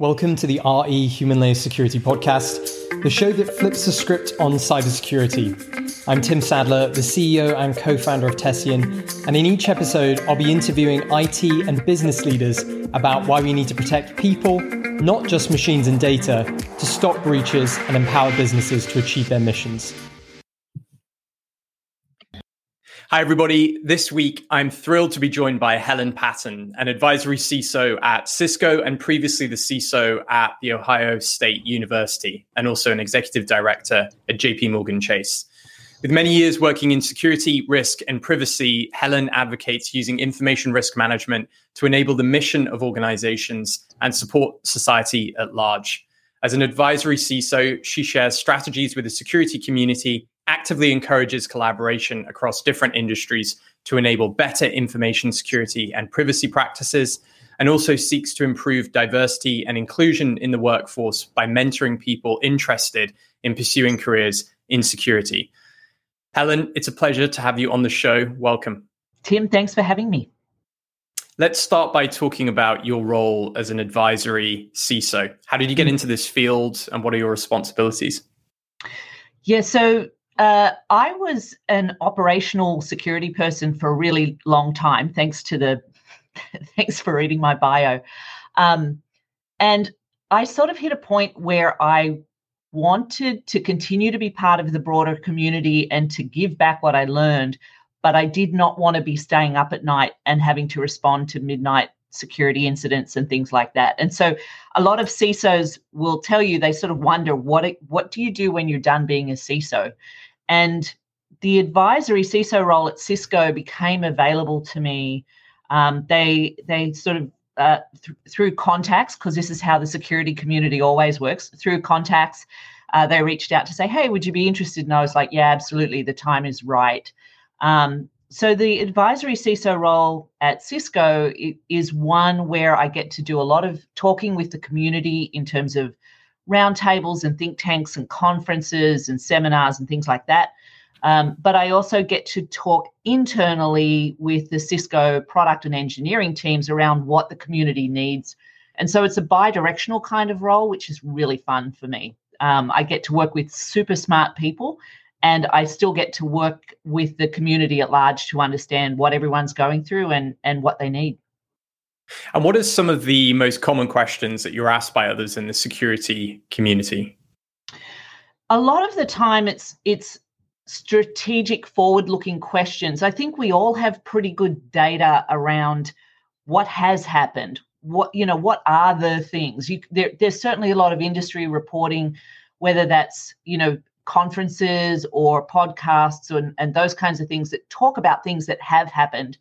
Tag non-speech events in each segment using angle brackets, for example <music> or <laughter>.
Welcome to the RE Human Layer Security Podcast, the show that flips the script on cybersecurity. I'm Tim Sadler, the CEO and co founder of Tessian, and in each episode, I'll be interviewing IT and business leaders about why we need to protect people, not just machines and data, to stop breaches and empower businesses to achieve their missions. Hi, everybody. This week, I'm thrilled to be joined by Helen Patton, an advisory CISO at Cisco and previously the CISO at The Ohio State University, and also an executive director at JP Morgan Chase. With many years working in security, risk, and privacy, Helen advocates using information risk management to enable the mission of organizations and support society at large. As an advisory CISO, she shares strategies with the security community actively encourages collaboration across different industries to enable better information security and privacy practices, and also seeks to improve diversity and inclusion in the workforce by mentoring people interested in pursuing careers in security. Helen, it's a pleasure to have you on the show. Welcome. Tim, thanks for having me. Let's start by talking about your role as an advisory CISO. How did you get mm. into this field and what are your responsibilities? Yeah, so uh, I was an operational security person for a really long time, thanks to the <laughs> thanks for reading my bio. Um, and I sort of hit a point where I wanted to continue to be part of the broader community and to give back what I learned, but I did not want to be staying up at night and having to respond to midnight security incidents and things like that. And so a lot of CISOs will tell you they sort of wonder what it, what do you do when you're done being a CISO? And the advisory CISO role at Cisco became available to me. Um, they they sort of uh, th- through contacts because this is how the security community always works. Through contacts, uh, they reached out to say, "Hey, would you be interested?" And I was like, "Yeah, absolutely. The time is right." Um, so the advisory CISO role at Cisco is one where I get to do a lot of talking with the community in terms of roundtables and think tanks and conferences and seminars and things like that. Um, but I also get to talk internally with the Cisco product and engineering teams around what the community needs. And so it's a bi directional kind of role, which is really fun for me. Um, I get to work with super smart people and I still get to work with the community at large to understand what everyone's going through and, and what they need. And what are some of the most common questions that you're asked by others in the security community? A lot of the time it's it's strategic forward-looking questions. I think we all have pretty good data around what has happened. What you know, what are the things? You, there, there's certainly a lot of industry reporting, whether that's you know conferences or podcasts and, and those kinds of things that talk about things that have happened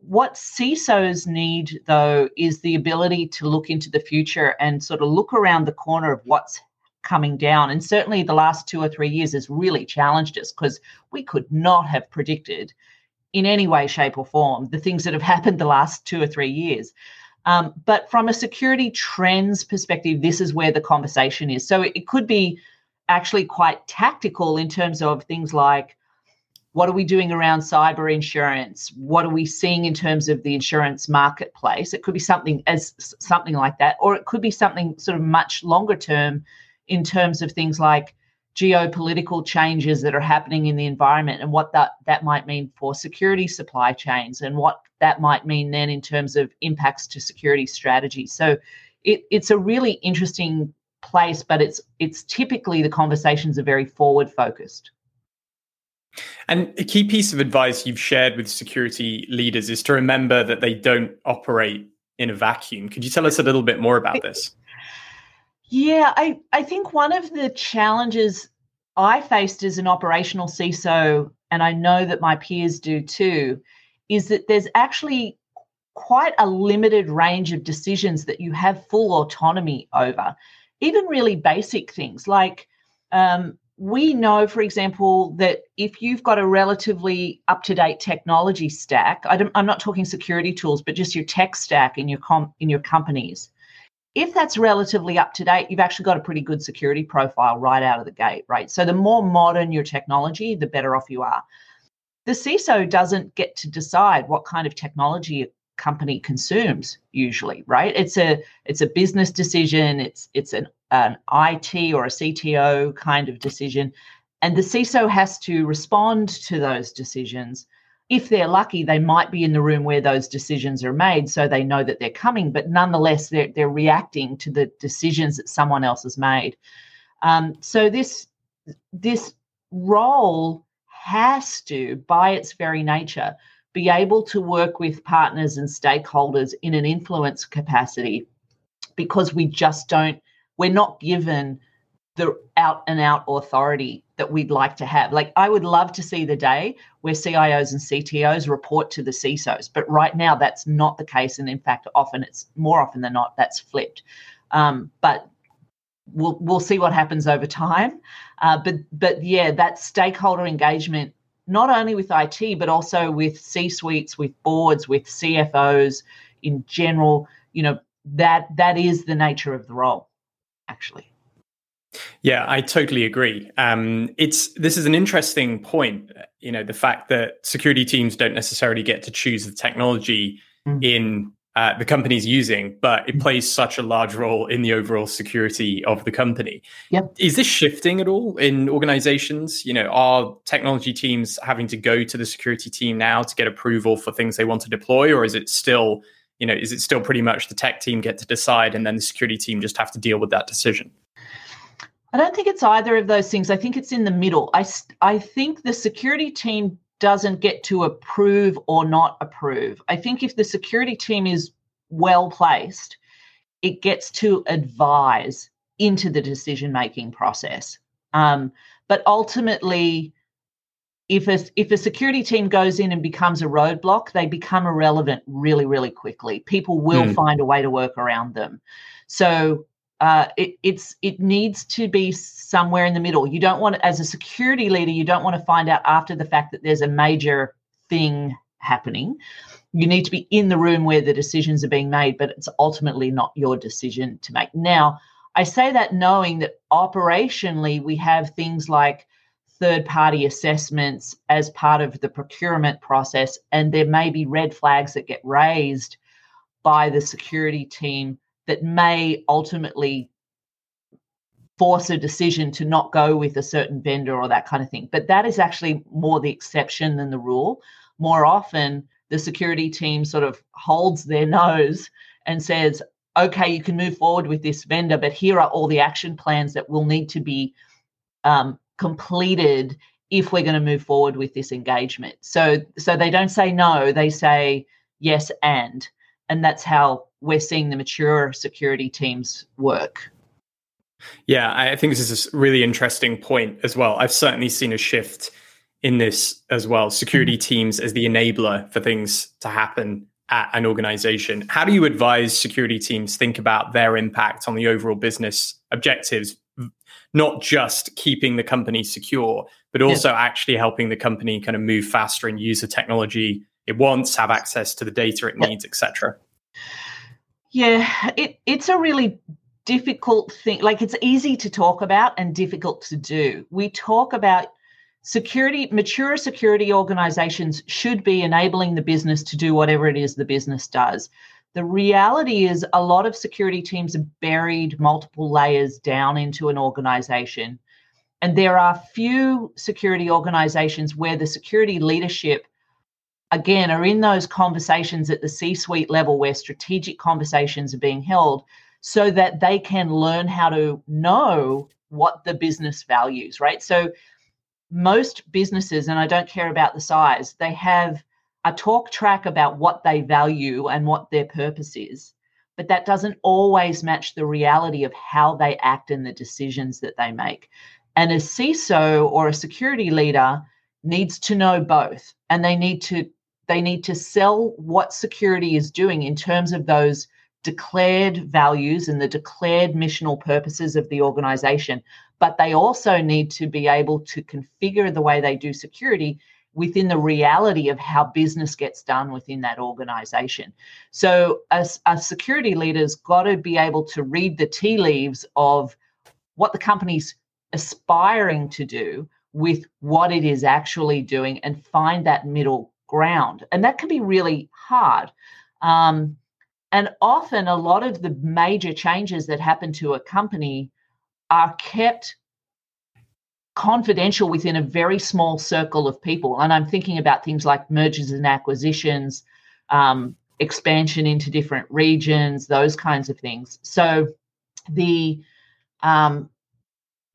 what CISOs need, though, is the ability to look into the future and sort of look around the corner of what's coming down. And certainly the last two or three years has really challenged us because we could not have predicted in any way, shape, or form the things that have <laughs> happened the last two or three years. Um, but from a security trends perspective, this is where the conversation is. So it, it could be actually quite tactical in terms of things like what are we doing around cyber insurance? What are we seeing in terms of the insurance marketplace? It could be something as something like that or it could be something sort of much longer term in terms of things like geopolitical changes that are happening in the environment and what that that might mean for security supply chains and what that might mean then in terms of impacts to security strategy so it, it's a really interesting place but it's it's typically the conversations are very forward focused and a key piece of advice you've shared with security leaders is to remember that they don't operate in a vacuum. Could you tell us a little bit more about this? Yeah, I, I think one of the challenges I faced as an operational CISO, and I know that my peers do too, is that there's actually quite a limited range of decisions that you have full autonomy over. Even really basic things like um, we know, for example, that if you've got a relatively up to date technology stack, I am not talking security tools, but just your tech stack in your com- in your companies. If that's relatively up to date, you've actually got a pretty good security profile right out of the gate, right? So the more modern your technology, the better off you are. The CISO doesn't get to decide what kind of technology company consumes usually right it's a it's a business decision it's it's an, an IT or a CTO kind of decision and the CISO has to respond to those decisions if they're lucky, they might be in the room where those decisions are made, so they know that they're coming. But nonetheless, they're they're reacting to the decisions that someone else has made. Um, so this this role has to, by its very nature, be able to work with partners and stakeholders in an influence capacity, because we just don't. We're not given the out and out authority that we'd like to have. Like, I would love to see the day where CIOs and CTOs report to the CISOs, but right now that's not the case. And in fact, often it's more often than not that's flipped. Um, but we'll we'll see what happens over time. Uh, but but yeah, that stakeholder engagement, not only with IT but also with C suites, with boards, with CFOs in general. You know that that is the nature of the role, actually. Yeah, I totally agree. Um, it's this is an interesting point. You know, the fact that security teams don't necessarily get to choose the technology mm. in uh, the company's using, but it mm. plays such a large role in the overall security of the company. Yep. Is this shifting at all in organizations? You know, are technology teams having to go to the security team now to get approval for things they want to deploy, or is it still, you know, is it still pretty much the tech team get to decide and then the security team just have to deal with that decision? I don't think it's either of those things. I think it's in the middle. I, I think the security team doesn't get to approve or not approve. I think if the security team is well placed, it gets to advise into the decision making process. Um, but ultimately, if a, if a security team goes in and becomes a roadblock, they become irrelevant really, really quickly. People will mm. find a way to work around them. So uh, it, it's it needs to be somewhere in the middle. You don't want, as a security leader, you don't want to find out after the fact that there's a major thing happening. You need to be in the room where the decisions are being made, but it's ultimately not your decision to make. Now, I say that knowing that operationally we have things like third party assessments as part of the procurement process, and there may be red flags that get raised by the security team that may ultimately force a decision to not go with a certain vendor or that kind of thing. But that is actually more the exception than the rule. More often, the security team sort of holds their <laughs> nose and says, okay, you can move forward with this vendor, but here are all the action plans that will need to be um, completed if we're going to move forward with this engagement. So, so they don't say no, they say yes and, and that's how we're seeing the mature security teams work. Yeah, I think this is a really interesting point as well. I've certainly seen a shift in this as well. Security mm-hmm. teams as the enabler for things to happen at an organization. How do you advise security teams think about their impact on the overall business objectives, not just keeping the company secure, but also yeah. actually helping the company kind of move faster and use the technology it wants, have access to the data it needs, etc. Yeah, it, it's a really difficult thing. Like it's easy to talk about and difficult to do. We talk about security, mature security organizations should be enabling the business to do whatever it is the business does. The reality is, a lot of security teams are buried multiple layers down into an organization. And there are few security organizations where the security leadership again are in those conversations at the C suite level where strategic conversations are being held so that they can learn how to know what the business values, right? So most businesses, and I don't care about the size, they have a talk track about what they value and what their purpose is. But that doesn't always match the reality of how they act and the decisions that they make. And a CISO or a security leader needs to know both, and they need to they need to sell what security is doing in terms of those declared values and the declared missional purposes of the organization. But they also need to be able to configure the way they do security within the reality of how business gets done within that organization. So, a, a security leader's got to be able to read the tea leaves of what the company's aspiring to do with what it is actually doing and find that middle ground. And that can be really hard. Um, and often, a lot of the major changes that happen to a company are kept confidential within a very small circle of people. And I'm thinking about things like mergers and acquisitions, um, expansion into different regions, those kinds of things. So the um,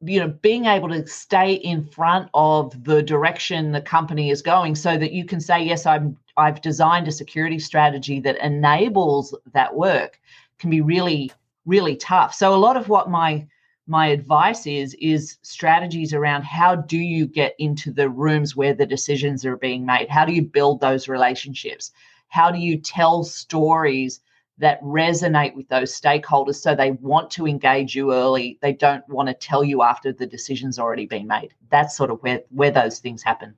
you know being able to stay in front of the direction the company is going so that you can say yes i'm i've designed a security strategy that enables that work can be really really tough. So a lot of what my my advice is is strategies around how do you get into the rooms where the decisions are being made? How do you build those relationships? How do you tell stories that resonate with those stakeholders so they want to engage you early they don't want to tell you after the decision's already been made. That's sort of where where those things happen.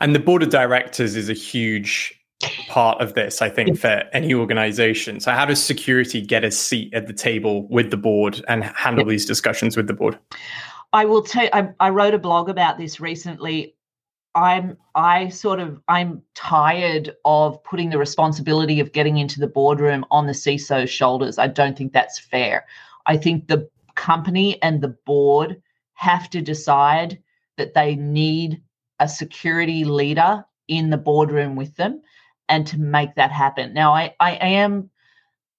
And the board of directors is a huge part of this i think for any organization. So how does security get a seat at the table with the board and handle these discussions with the board? I will tell I, I wrote a blog about this recently I'm I sort of I'm tired of putting the responsibility of getting into the boardroom on the CISO's shoulders. I don't think that's fair. I think the company and the board have to decide that they need a security leader in the boardroom with them and to make that happen. Now I, I am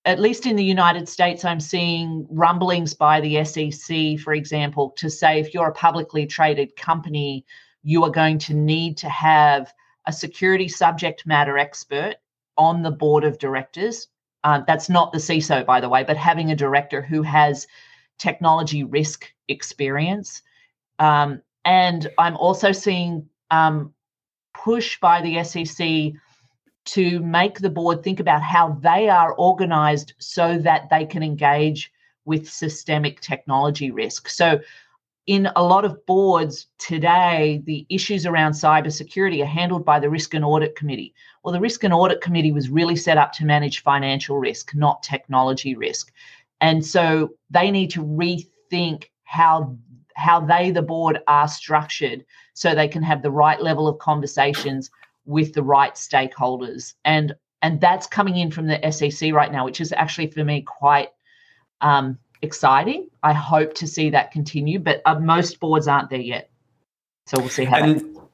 at least in the United States, I'm seeing rumblings by the SEC, for example, to say if you're a publicly traded company, you are going to need to have a security subject matter expert on the board of directors. Uh, that's not the CISO, by the way, but having a director who has technology risk experience. Um, and I'm also seeing um, push by the SEC to make the board think about how they are organized so that they can engage with systemic technology risk. So in a lot of boards today, the issues around cybersecurity are handled by the Risk and Audit Committee. Well, the Risk and Audit Committee was really set up to manage financial risk, not technology risk. And so they need to rethink how how they the board are structured so they can have the right level of conversations with the right stakeholders and and that's coming in from the SEC right now which is actually for me quite um, exciting. I hope to see that continue, but uh, most boards aren't there yet. So we'll see how. And that...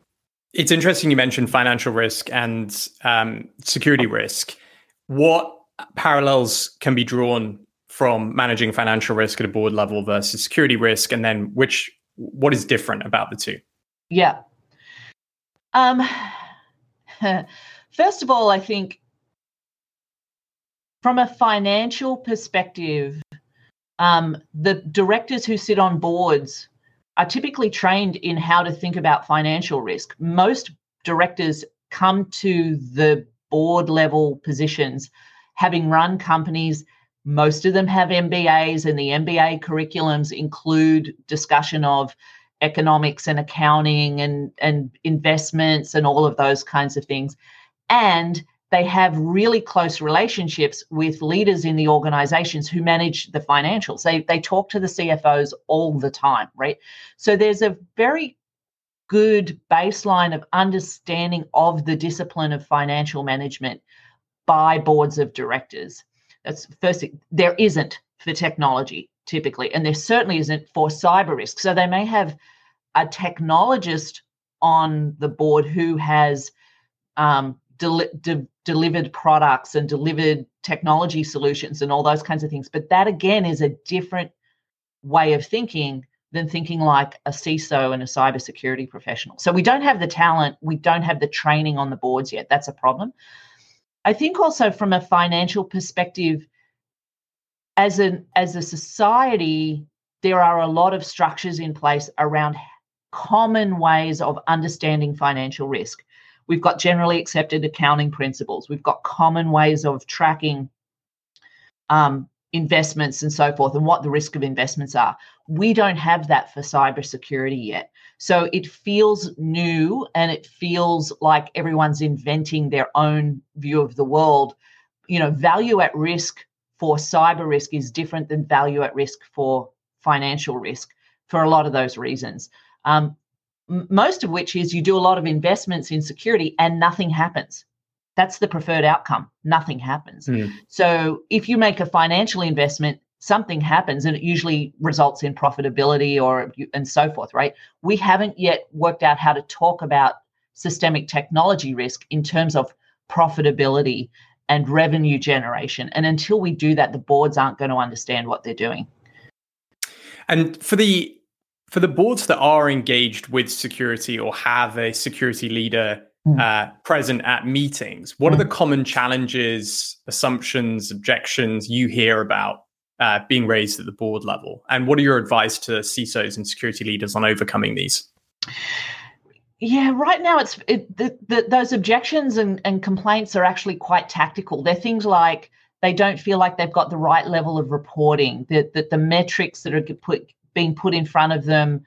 it's interesting you mentioned financial risk and um, security risk. What parallels can be drawn from managing financial risk at a board level versus security risk, and then which what is different about the two? Yeah. Um, <laughs> first of all, I think from a financial perspective, um, the directors who sit on boards are typically trained in how to think about financial risk. Most directors come to the board level positions having run companies. Most of them have MBAs, and the MBA curriculums include discussion of economics and accounting and, and investments and all of those kinds of things. And they have really close relationships with leaders in the organizations who manage the financials. They, they talk to the CFOs all the time, right? So there's a very good baseline of understanding of the discipline of financial management by boards of directors. That's first thing. There isn't for technology typically, and there certainly isn't for cyber risk. So they may have a technologist on the board who has um, de- de- delivered products and delivered technology solutions and all those kinds of things. But that again is a different way of thinking than thinking like a CISO and a cybersecurity professional. So we don't have the talent, we don't have the training on the boards yet. That's a problem. I think also from a financial perspective, as an as a society, there are a lot of structures in place around common ways of understanding financial risk. We've got generally accepted accounting principles. We've got common ways of tracking um, investments and so forth and what the risk of investments are. We don't have that for cybersecurity yet. So it feels new and it feels like everyone's inventing their own view of the world. You know, value at risk for cyber risk is different than value at risk for financial risk for a lot of those reasons. Um, most of which is you do a lot of investments in security and nothing happens. that's the preferred outcome. Nothing happens. Mm. So if you make a financial investment, something happens and it usually results in profitability or and so forth, right? We haven't yet worked out how to talk about systemic technology risk in terms of profitability and revenue generation. And until we do that, the boards aren't going to understand what they're doing. And for the for the boards that are engaged with security or have a security leader mm. uh, present at meetings, what mm. are the hmm. common challenges, assumptions, objections you hear about uh, being raised at the board level? And what are your advice to CISOs and security leaders on overcoming these? Yeah, right now it's it, the, the, those objections and, and complaints are actually quite tactical. They're things like they don't feel like they've got the right level of reporting, that, that the metrics that are put, being put in front of them,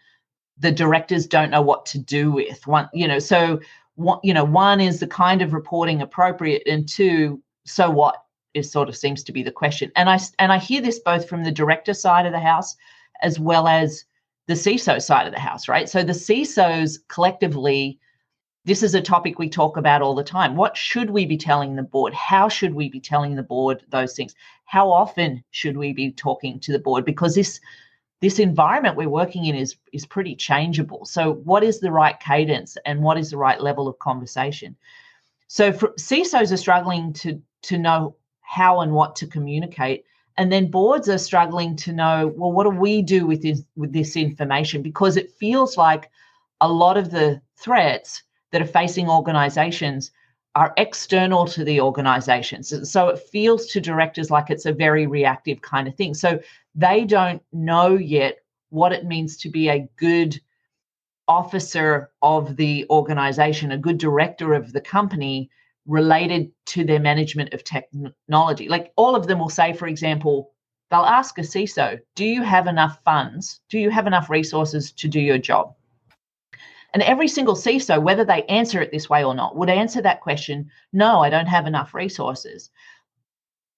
the directors don't know what to do with. One, you know, so one, you know, one is the kind of reporting appropriate, and two, so what is sort of seems to be the question. And I and I hear this both from the director side of the house as well as the CISO side of the house, right? So the CISOs collectively, this is a topic we talk about all the time. What should we be telling the board? How should we be telling the board those things? How often should we be talking to the board? Because this this environment we're working in is is pretty changeable. So what is the right cadence and what is the right level of conversation? So for, CISOs are struggling to to know how and what to communicate and then boards are struggling to know well what do we do with this with this information because it feels like a lot of the threats that are facing organizations are external to the organizations so it feels to directors like it's a very reactive kind of thing so they don't know yet what it means to be a good officer of the organization a good director of the company related to their management of technology. Like all of them will say, for example, they'll ask a CISO, Do you have enough funds? Do you have enough resources to do your job? And every single CISO, whether they answer it this way or not, would answer that question No, I don't have enough resources.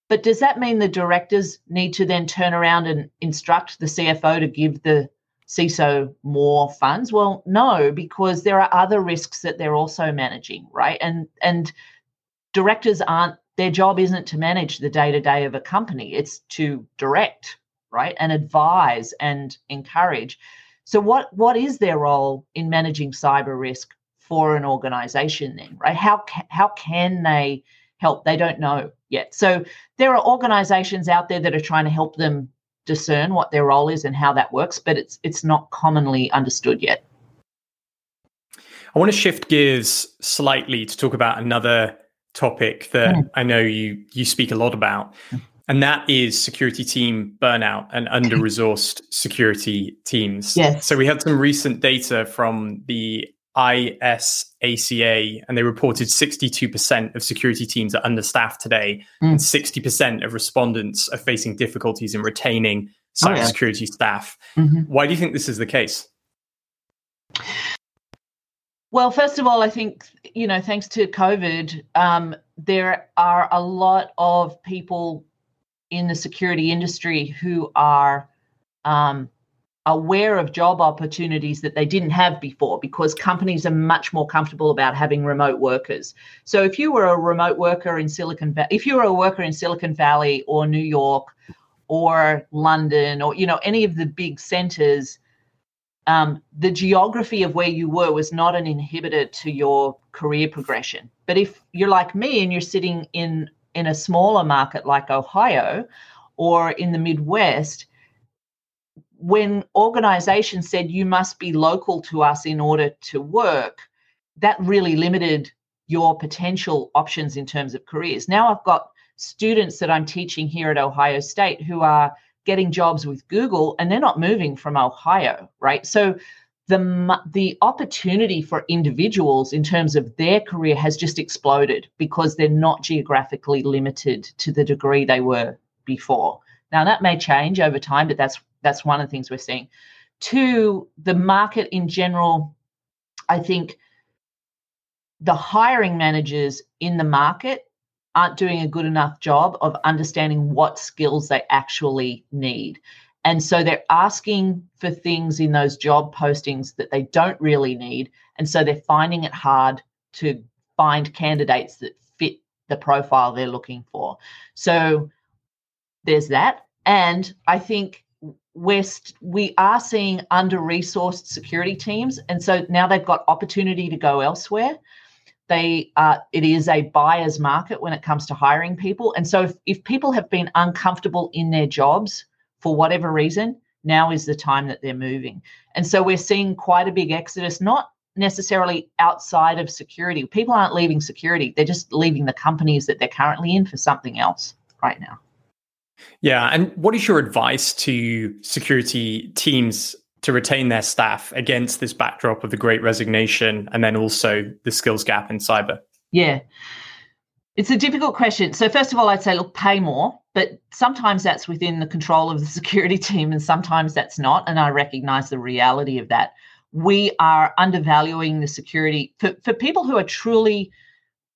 But does that mean the directors need to then turn around and instruct the CFO to give the CISO more funds? Well, no, because there are other risks that they're also managing, right? And and directors aren't their job isn't to manage the day to day of a company. It's to direct right? And advise and encourage. So what what is their role in managing cyber risk for an organization then right? How how can they help? They don't know yet so there are organizations out there that are trying to help them discern what their role is and how that works but it's it's not commonly understood yet i want to shift gears slightly to talk about another topic that mm. I know you you speak a lot about, and that is security team burnout and under resourced security teams. <laughs> Yes. So we had some recent data from the ISACA, and they reported 62% of security teams are understaffed today, mm. and 60% of respondents are facing difficulties in retaining cybersecurity oh, yeah. staff. Mm-hmm. Why do you think this is the case? Well, first of all, I think, you know, thanks to COVID, um, there are a lot of people in the security industry who are um, aware of job opportunities that they didn't have before because companies are much more comfortable about having remote workers. So if you were a remote worker in Silicon Valley, if you were a worker in Silicon Valley or New York or London or, you know, any of the big centers, um, the geography of where you were was not an inhibitor to your career progression. But if you're like me and you're sitting in in a smaller market like Ohio or in the Midwest, when organizations said you must be local to us in order to work, that really limited your potential options in terms of careers. Now I've got students that I'm teaching here at Ohio State who are getting jobs with Google and they're not moving from Ohio, right? So the the opportunity for individuals in terms of their career has just exploded because they're not geographically limited to the degree they were before. Now that may change over time, but that's that's one of the things we're seeing. Two, the market in general, I think the hiring managers in the market aren't doing a good enough job of understanding what skills they actually need. And so they're asking for things in those job postings that they don't really need. And so they're finding it hard to find candidates that fit the profile they're looking for. So there's that. And I think we're we are seeing under resourced security teams. And so now they've got opportunity to go elsewhere. They it is a buyer's market when it comes to hiring people. And so if, if people have been uncomfortable in their jobs for whatever reason, now is the time that they're moving. And so we're seeing quite a big exodus, not necessarily outside of security. People aren't leaving security, they're just leaving the companies that they're currently in for something else right now. Yeah. And what is your advice to security teams to retain their staff against this backdrop of the great resignation and then also the skills gap in cyber? Yeah. It's a difficult question. So, first of all, I'd say, look, pay more, but sometimes that's within the control of the <laughs> security team and sometimes that's not. And I recognize the reality of that. We are undervaluing the security for, for people who are truly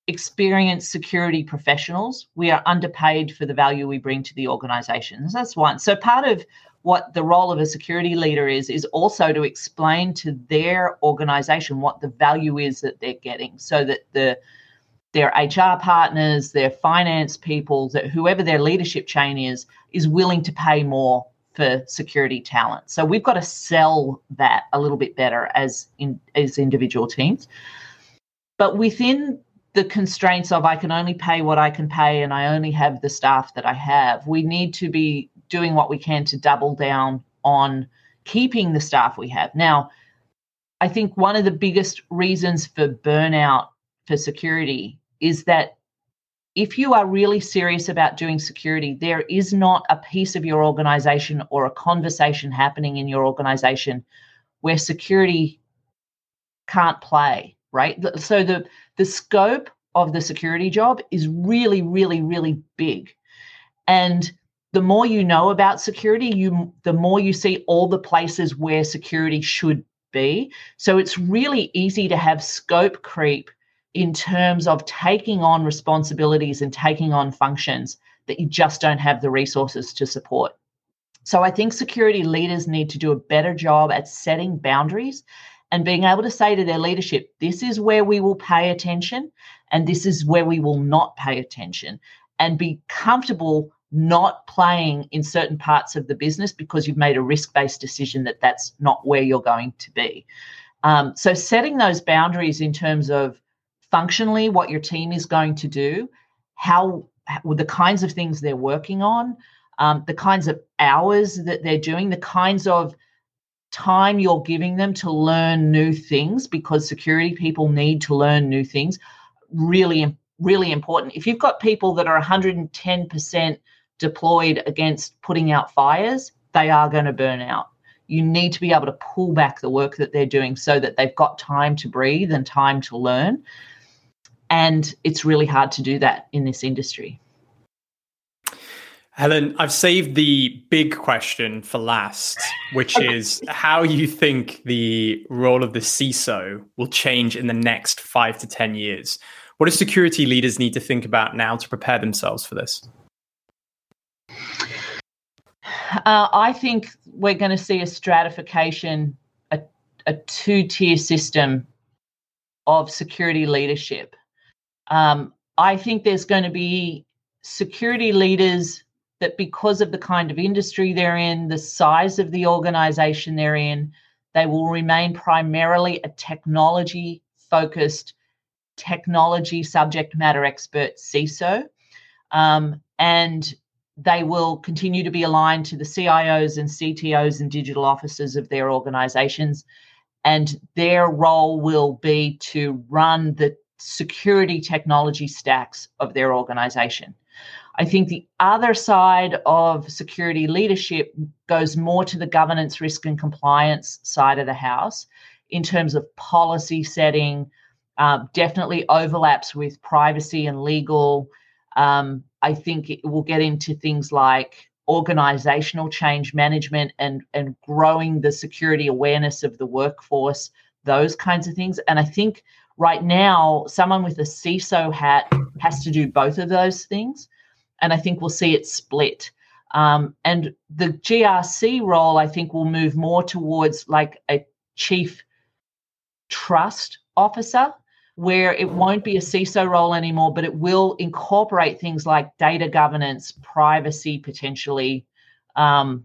experienced security professionals. We are underpaid for the value we bring to the organizations. That's one. So, part of what the role of a security leader is is also to explain to their organization what the value is that they're getting so that the their HR partners, their finance people, that whoever their leadership chain is, is willing to pay more for security talent. So we've got to sell that a little bit better as in as individual teams. But within the constraints of I can only pay what I can pay and I only have the staff that I have, we need to be doing what we can to double down on keeping the staff we have. Now, I think one of the biggest reasons for burnout for security is that if you are really serious about doing security, there is not a piece of your organization or a conversation happening in your organization where security can't play, right? So the the scope of the security job is really, really, really big. And the more you know about security, you the more you see all the places where security should be. So it's really easy to have scope creep in terms of taking on responsibilities and taking on functions that you just don't have the resources to support. So I think security leaders need to do a better job at setting boundaries and being able to say to their leadership, this is where we will pay attention and this is where we will not pay attention and be comfortable not playing in certain parts of the business because you've made a risk based decision that that's not where you're going to be. Um, so, setting those boundaries in terms of functionally what your team is going to do, how, the kinds of things they're working on, um, the kinds of hours that they're doing, the kinds of time you're giving them to learn new things because security people need to learn new things. Really, really important. If you've got people that are 110% deployed against putting out fires, they are going to burn out. You need to be able to pull back the work that they're doing so that they've got time to breathe and time to learn. And it's really hard to do that in this industry. Helen, I've saved the big question for last, which is how you think the role of the CISO will change in the next five to 10 years. What do security leaders need to think about now to prepare themselves for this? Uh, I think we're going to see a stratification, a, a two tier system of security leadership. Um, I think there's going to be security leaders that, because of the kind of industry they're in, the size of the organization they're in, they will remain primarily a technology focused, technology subject matter expert CISO. Um, and they will continue to be aligned to the CIOs and CTOs and digital officers of their organizations. And their role will be to run the security technology stacks of their organization. I think the other side of security leadership goes more to the governance, risk, and compliance side of the house in terms of policy setting, uh, definitely overlaps with privacy and legal. Um, I think it will get into things like organizational change management and and growing the security awareness of the workforce those kinds of things. And i think right now someone with a ciso hat has to do both of those things and i think we'll see it split um, and the grc role i think will move more towards like a chief trust officer where it won't be a CISO role anymore, but it will incorporate things like data governance, privacy, potentially, um,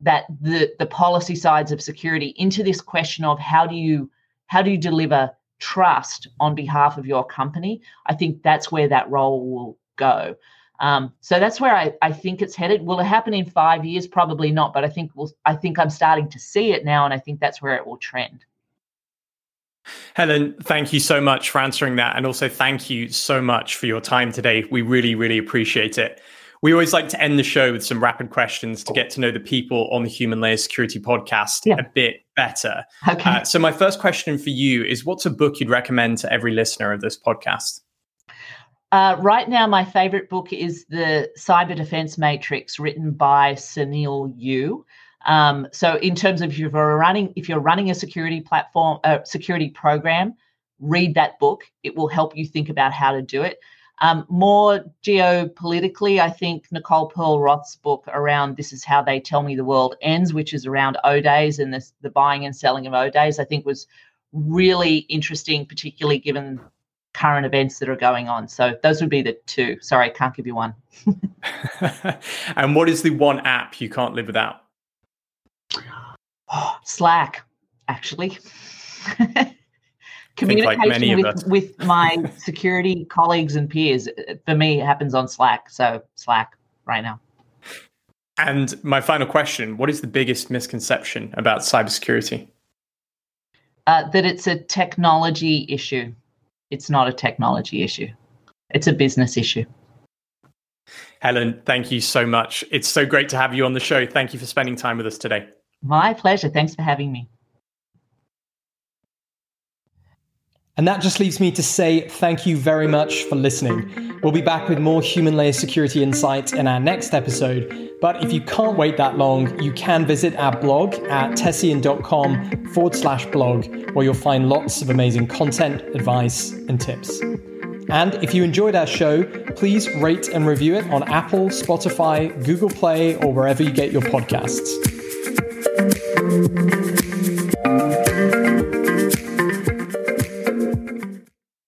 that the the policy sides of security into this question of how do you how do you deliver trust on behalf of your company? I think that's where that role will go. Um, so that's where I, I think it's headed. Will it happen in five years? Probably not, but I think we'll, I think I'm starting to see it now, and I think that's where it will trend. Helen, thank you so much for answering that. And also, thank you so much for your time today. We really, really appreciate it. We always like to end the show with some rapid questions to get to know the people on the Human Layer Security podcast yeah. a bit better. Okay. Uh, so, my first question for you is what's a book you'd recommend to every listener of this podcast? Uh, right now, my favorite book is The Cyber Defense Matrix, written by Sounil Yu. Um, so, in terms of if you're running, if you're running a security platform, a security program, read that book. It will help you think about how to do it. Um, more geopolitically, I think Nicole Perlroth's book around this is how they tell me the world ends, which is around O days and the buying and selling of O days, I think was really interesting, particularly given current events that are going on. So those would be the two. Sorry, I can't give you one. <laughs> and what is the one app you can't live without? Slack, actually. communication like with, with <laughs> my security colleagues and peers for me happens on slack so slack right now and my final question what is the biggest misconception about cybersecurity uh, that it's a technology issue it's not a technology issue. It's a business issue. Helen thank you so much. It's so great to have you on the show. Thank you for spending time with us today. My pleasure. Thanks for having me And that just leaves me to say thank you very much for listening. We'll be back with more human layer security insights in our next episode. But if you can't wait that long, you can visit our blog at tessian.com forward slash blog, where you'll find lots of amazing content, advice, and tips. And if you enjoyed our show, please rate and review it on Apple, Spotify, Google Play, or wherever you get your podcasts.